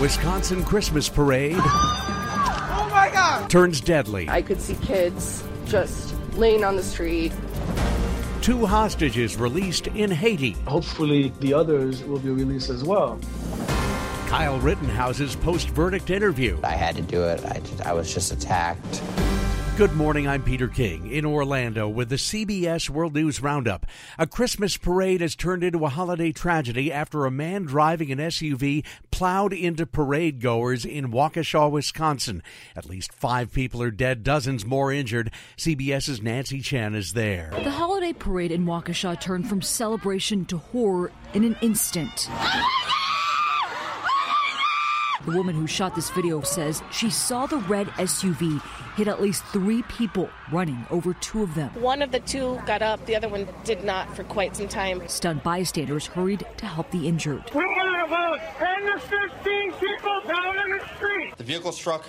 Wisconsin Christmas Parade Oh my God! turns deadly. I could see kids just laying on the street. Two hostages released in Haiti. Hopefully, the others will be released as well. Kyle Rittenhouse's post verdict interview. I had to do it. I, just, I was just attacked. Good morning, I'm Peter King in Orlando with the CBS World News Roundup. A Christmas parade has turned into a holiday tragedy after a man driving an SUV plowed into parade goers in Waukesha, Wisconsin. At least five people are dead, dozens more injured. CBS's Nancy Chen is there. The holiday parade in Waukesha turned from celebration to horror in an instant. The woman who shot this video says she saw the red SUV hit at least three people running over two of them. One of the two got up, the other one did not for quite some time. Stunned bystanders hurried to help the injured. We got about 10 to 15 people down in the street. The vehicle struck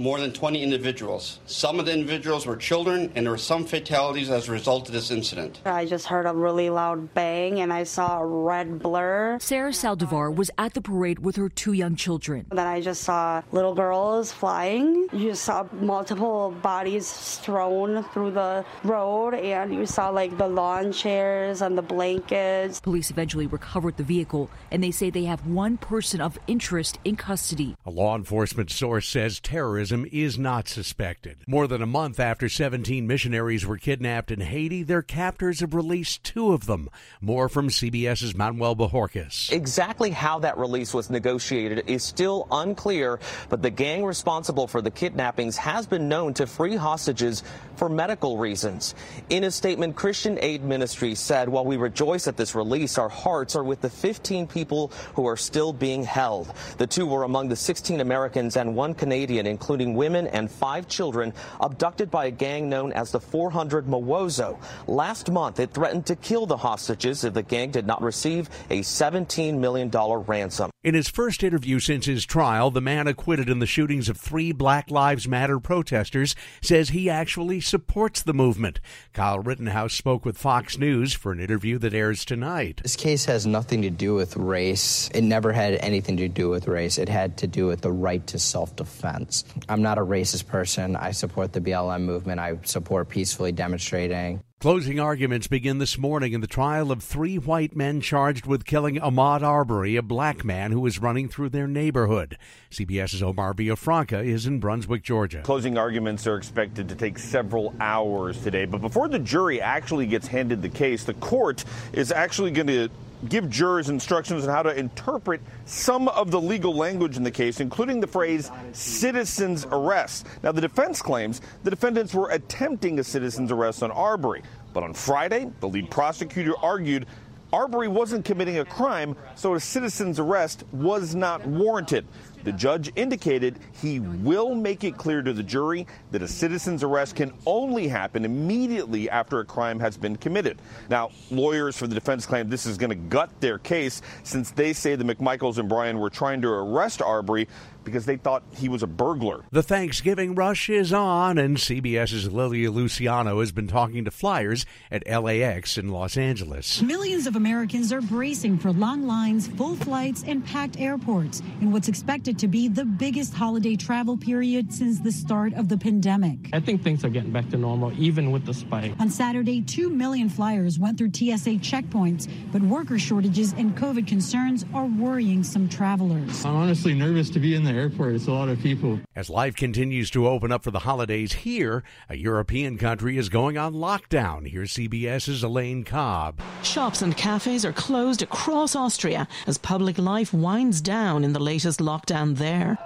more than 20 individuals. Some of the individuals were children, and there were some fatalities as a result of this incident. I just heard a really loud bang and I saw a red blur. Sarah Saldivar was at the parade with her two young children. Then I just saw little girls flying. You just saw multiple bodies thrown through the road, and you saw like the lawn chairs and the blankets. Police eventually recovered the vehicle, and they say they have one person of interest in custody. A law enforcement source says terrorism is not suspected. More than a month after 17 missionaries were kidnapped in Haiti, their captors have released two of them. More from CBS's Manuel Bojorquez. Exactly how that release was negotiated is still unclear, but the gang responsible for the kidnappings has been known to free hostages for medical reasons. In a statement, Christian Aid Ministry said, While we rejoice at this release, our hearts are with the 15 people who are still being held. The two were among the 16 Americans and one Canadian, including women and five children, abducted by a gang known as the 400 Mawozo. Last month, it threatened to kill the hostages if the gang did not receive a $17 million ransom. In his first interview since his trial, the man acquitted in the shootings of three Black Lives Matter protesters says he actually supports the movement. Kyle Rittenhouse spoke with Fox News for an interview that airs tonight. This case has nothing to do with race. It never had anything to do with race. It had to do with the right to self defense. I'm not a racist person. I support the BLM movement. I support peacefully demonstrating. Closing arguments begin this morning in the trial of three white men charged with killing Ahmaud Arbery, a black man who was running through their neighborhood. CBS's Omar Villafranca is in Brunswick, Georgia. Closing arguments are expected to take several hours today, but before the jury actually gets handed the case, the court is actually going to give jurors instructions on how to interpret some of the legal language in the case, including the phrase citizen's arrest. Now, the defense claims the defendants were attempting a citizen's arrest on Arbery, but on Friday, the lead prosecutor argued Arbery wasn't committing a crime, so a citizen's arrest was not warranted. The judge indicated he will make it clear to the jury that a citizen's arrest can only happen immediately after a crime has been committed. Now, lawyers for the defense claim this is going to gut their case since they say the McMichaels and Bryan were trying to arrest Arbery because they thought he was a burglar. The Thanksgiving rush is on, and CBS's Lilia Luciano has been talking to flyers at LAX in Los Angeles. Millions of Americans are bracing for long lines, full flights, and packed airports in what's expected to be the biggest holiday travel period since the start of the pandemic. I think things are getting back to normal, even with the spike. On Saturday, 2 million flyers went through TSA checkpoints, but worker shortages and COVID concerns are worrying some travelers. I'm honestly nervous to be in the airport. It's a lot of people. As life continues to open up for the holidays here, a European country is going on lockdown. Here's CBS's Elaine Cobb. Shops and cafes are closed across Austria as public life winds down in the latest lockdown there.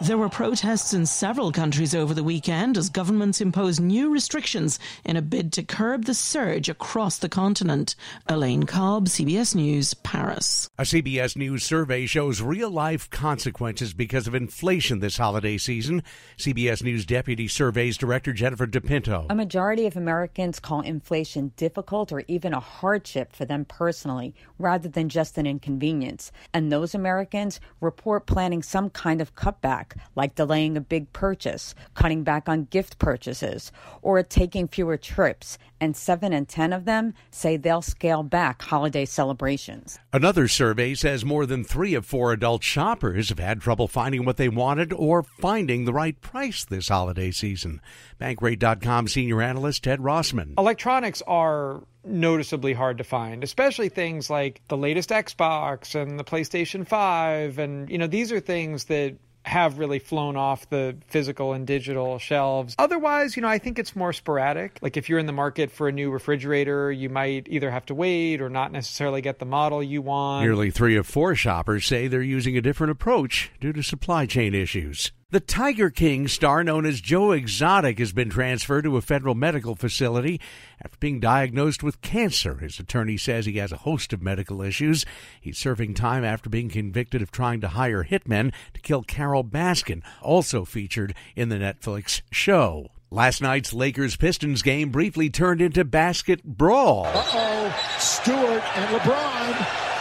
There were protests in several countries over the weekend as governments imposed new restrictions in a bid to curb the surge across the continent. Elaine Cobb, CBS News, Paris. A CBS News survey shows real life consequences because of inflation this holiday season. CBS News Deputy Surveys Director Jennifer DePinto. A majority of Americans call inflation difficult or even a hardship for them personally, rather than just an inconvenience. And those Americans report planning some kind of cutback like delaying a big purchase, cutting back on gift purchases, or taking fewer trips. And seven in 10 of them say they'll scale back holiday celebrations. Another survey says more than three of four adult shoppers have had trouble finding what they wanted or finding the right price this holiday season. Bankrate.com senior analyst Ted Rossman. Electronics are noticeably hard to find, especially things like the latest Xbox and the PlayStation 5. And, you know, these are things that have really flown off the physical and digital shelves. Otherwise, you know, I think it's more sporadic. Like if you're in the market for a new refrigerator, you might either have to wait or not necessarily get the model you want. Nearly three of four shoppers say they're using a different approach due to supply chain issues. The Tiger King star known as Joe Exotic has been transferred to a federal medical facility after being diagnosed with cancer. His attorney says he has a host of medical issues. He's serving time after being convicted of trying to hire hitmen to kill Carole Baskin, also featured in the Netflix show. Last night's Lakers Pistons game briefly turned into basket brawl. Uh oh, Stewart and LeBron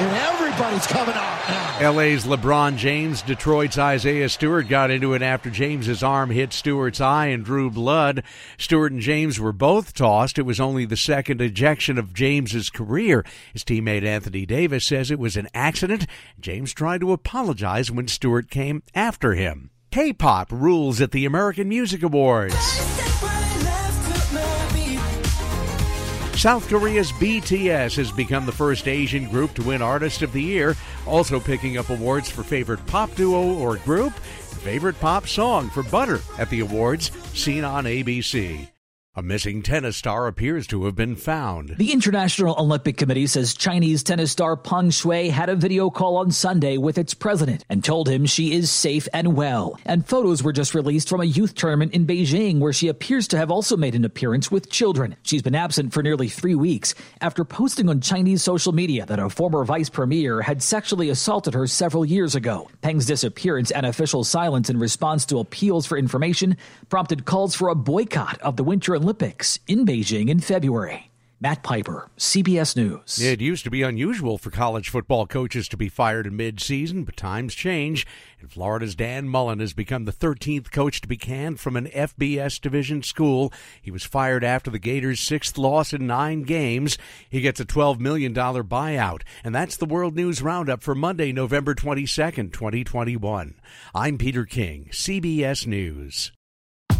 and everybody's coming out now. LA's LeBron James, Detroit's Isaiah Stewart got into it after James's arm hit Stewart's eye and drew blood. Stewart and James were both tossed. It was only the second ejection of James's career. His teammate Anthony Davis says it was an accident. James tried to apologize when Stewart came after him. K-pop rules at the American Music Awards. South Korea's BTS has become the first Asian group to win Artist of the Year, also picking up awards for favorite pop duo or group, favorite pop song for Butter at the awards seen on ABC. A missing tennis star appears to have been found. The International Olympic Committee says Chinese tennis star Peng Shuai had a video call on Sunday with its president and told him she is safe and well. And photos were just released from a youth tournament in Beijing where she appears to have also made an appearance with children. She's been absent for nearly three weeks after posting on Chinese social media that a former vice premier had sexually assaulted her several years ago. Peng's disappearance and official silence in response to appeals for information prompted calls for a boycott of the Winter Olympics in Beijing in February. Matt Piper, CBS News. It used to be unusual for college football coaches to be fired in mid-season, but times change, and Florida's Dan Mullen has become the 13th coach to be canned from an FBS division school. He was fired after the Gators' sixth loss in nine games. He gets a $12 million buyout, and that's the World News Roundup for Monday, November 22nd, 2021. I'm Peter King, CBS News.